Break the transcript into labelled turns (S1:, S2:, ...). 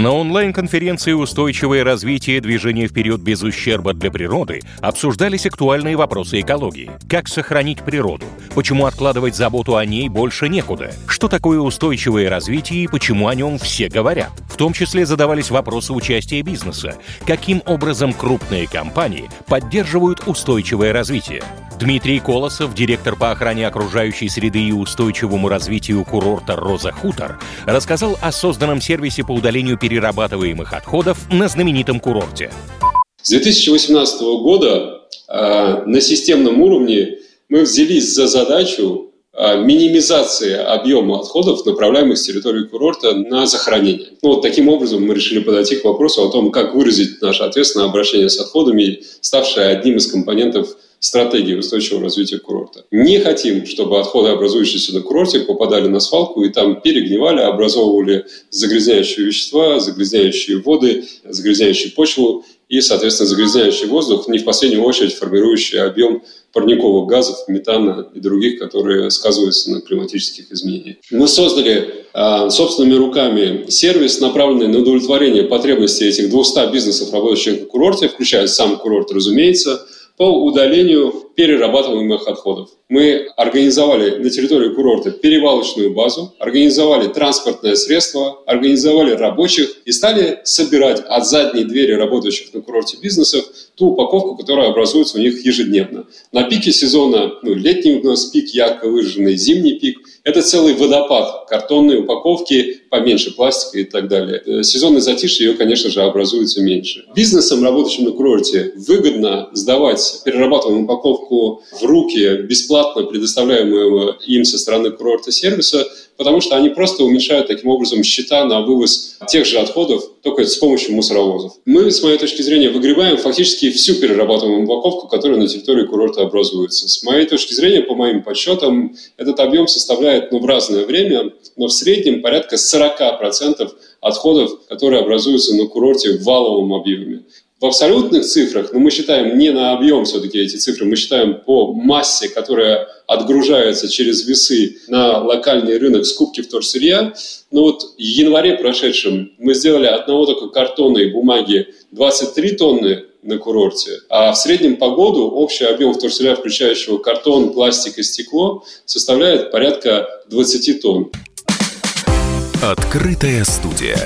S1: На онлайн-конференции «Устойчивое развитие движения вперед без ущерба для природы» обсуждались актуальные вопросы экологии. Как сохранить природу? Почему откладывать заботу о ней больше некуда? Что такое устойчивое развитие и почему о нем все говорят? В том числе задавались вопросы участия бизнеса. Каким образом крупные компании поддерживают устойчивое развитие? Дмитрий Колосов, директор по охране окружающей среды и устойчивому развитию курорта «Роза Хутор», рассказал о созданном сервисе по удалению перерабатываемых отходов на знаменитом курорте.
S2: С 2018 года э, на системном уровне мы взялись за задачу э, минимизации объема отходов, направляемых с территории курорта на захоронение. Ну, вот таким образом мы решили подойти к вопросу о том, как выразить наше ответственное обращение с отходами, ставшее одним из компонентов стратегии устойчивого развития курорта. Не хотим, чтобы отходы, образующиеся на курорте, попадали на свалку и там перегнивали, образовывали загрязняющие вещества, загрязняющие воды, загрязняющие почву и, соответственно, загрязняющий воздух, не в последнюю очередь формирующий объем парниковых газов, метана и других, которые сказываются на климатических изменениях. Мы создали э, собственными руками сервис, направленный на удовлетворение потребностей этих 200 бизнесов, работающих на курорте, включая сам курорт, разумеется, по удалению перерабатываемых отходов. Мы организовали на территории курорта перевалочную базу, организовали транспортное средство, организовали рабочих и стали собирать от задней двери работающих на курорте бизнесов ту упаковку, которая образуется у них ежедневно. На пике сезона, ну, летний у нас пик, ярко выраженный зимний пик, это целый водопад картонной упаковки, поменьше пластика и так далее. Э, сезонный затишье ее, конечно же, образуется меньше. Бизнесам, работающим на курорте, выгодно сдавать перерабатываемую упаковку в руки бесплатно предоставляемого им со стороны курорта сервиса, потому что они просто уменьшают таким образом счета на вывоз тех же отходов, только с помощью мусоровозов. Мы, с моей точки зрения, выгребаем фактически всю перерабатываемую упаковку, которая на территории курорта образуется. С моей точки зрения, по моим подсчетам, этот объем составляет ну, в разное время, но в среднем порядка 40% отходов, которые образуются на курорте в валовом объеме. В абсолютных цифрах, но мы считаем не на объем все-таки эти цифры, мы считаем по массе, которая отгружается через весы на локальный рынок скупки вторсырья. Но вот в январе прошедшем мы сделали одного только картона и бумаги 23 тонны на курорте, а в среднем по году общий объем вторсырья, включающего картон, пластик и стекло, составляет порядка 20 тонн.
S3: Открытая студия.